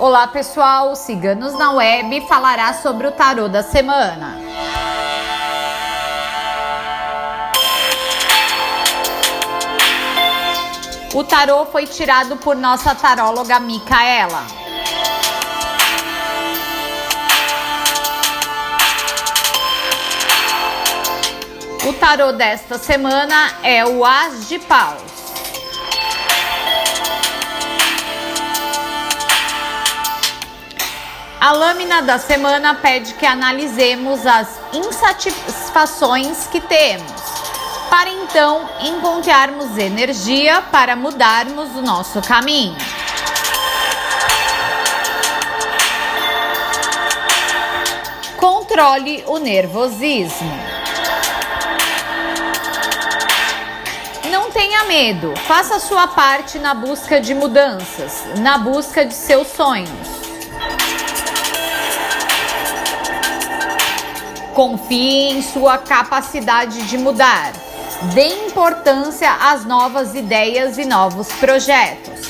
Olá pessoal, Ciganos na Web falará sobre o tarô da semana. O tarô foi tirado por nossa taróloga Micaela. O tarô desta semana é o As de Paus. A lâmina da semana pede que analisemos as insatisfações que temos, para então encontrarmos energia para mudarmos o nosso caminho. Controle o nervosismo. Não tenha medo, faça sua parte na busca de mudanças, na busca de seus sonhos. Confie em sua capacidade de mudar. Dê importância às novas ideias e novos projetos.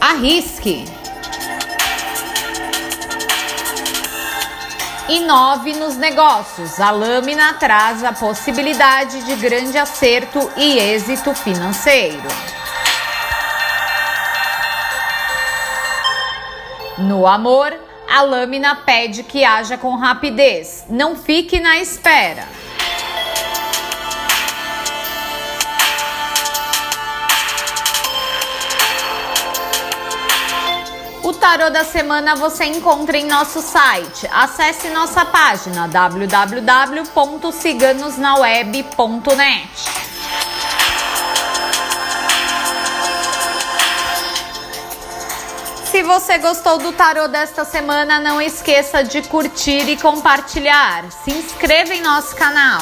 Arrisque. Inove nos negócios. A lâmina traz a possibilidade de grande acerto e êxito financeiro. No amor, a lâmina pede que haja com rapidez. Não fique na espera. O tarô da semana você encontra em nosso site. Acesse nossa página www.ciganosnaweb.net. Se você gostou do tarô desta semana, não esqueça de curtir e compartilhar. Se inscreva em nosso canal.